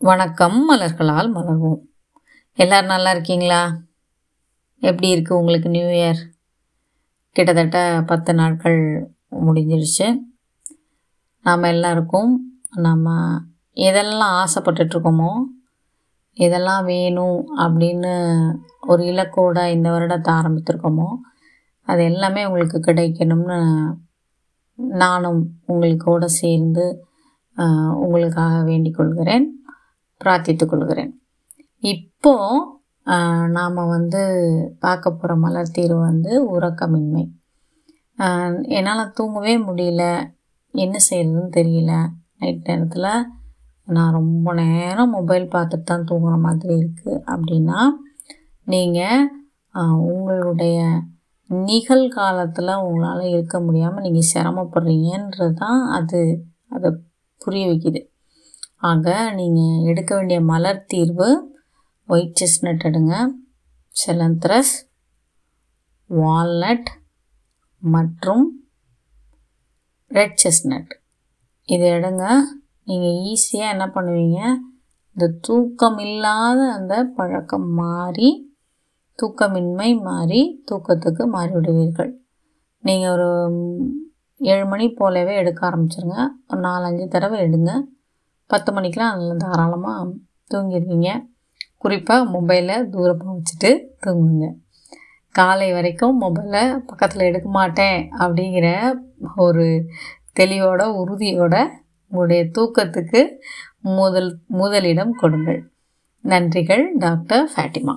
வணக்கம் மலர்களால் மலர்வோம். எல்லோரும் நல்லா இருக்கீங்களா? எப்படி இருக்குது உங்களுக்கு நியூ இயர் கிட்டத்தட்ட பத்து நாட்கள் முடிஞ்சிருச்சு. நாம் எல்லாருக்கும் நம்ம எதெல்லாம் ஆசைப்பட்டுட்ருக்கோமோ எதெல்லாம் வேணும் அப்படின்னு ஒரு இலக்கோட இந்த வருடத்தை ஆரம்பித்திருக்கோமோ அது எல்லாமே உங்களுக்கு கிடைக்கணும்னு நானும் உங்களுக்கோடு சேர்ந்து உங்களுக்காக வேண்டிக் கொள்கிறேன். பிரார்த்தித்துக் கொள்கிறேன். இப்போது நாம் வந்து பார்க்க போகிற மலர் தீர்வு வந்து உறக்கமின்மை. என்னால் தூங்கவே முடியல. என்ன செய்யறதுன்னு தெரியல. நைட் நேரத்தில் நான் ரொம்ப நேரம் மொபைல் பார்த்துட்டு தான் தூங்குற மாதிரி இருக்குது அப்படின்னா நீங்கள் உங்களுடைய நிகழ்காலத்தில் உங்களால் இருக்க முடியாமல் நீங்கள் சிரமப்படுறீங்கன்றது தான் அது அதை புரிய வைக்குது. ஆக நீங்கள் எடுக்க வேண்டிய மலர் தீர்வு ஒயிட் செஸ்னட் எடுங்க. செலந்த்ரஸ் வால்நட் மற்றும் ரெட் செஸ்னட் இது எடுங்க. நீங்கள் ஈஸியாக என்ன பண்ணுவீங்க? இந்த தூக்கம் இல்லாத அந்த பழக்கம் மாறி தூக்கமின்மை மாறி தூக்கத்துக்கு மாறிவிடுவீர்கள். நீங்கள் ஒரு ஏழு மணி போலவே எடுக்க ஆரம்பிச்சிருங்க. ஒரு நாலஞ்சு தடவை எடுங்க. பத்து மணிக்கெலாம் நல்லா தாராளமாக தூங்கிடுவீங்க குறிப்பாக மொபைலை தூரமாக வச்சுட்டு தூங்குங்க. காலை வரைக்கும் மொபைலை பக்கத்தில் எடுக்க மாட்டேன் அப்படிங்கிற ஒரு தெளிவோட உறுதியோட உங்களுடைய தூக்கத்துக்கு முதல் முதலிடம் கொடுங்கள். நன்றிகள் டாக்டர் ஃபேட்டிமா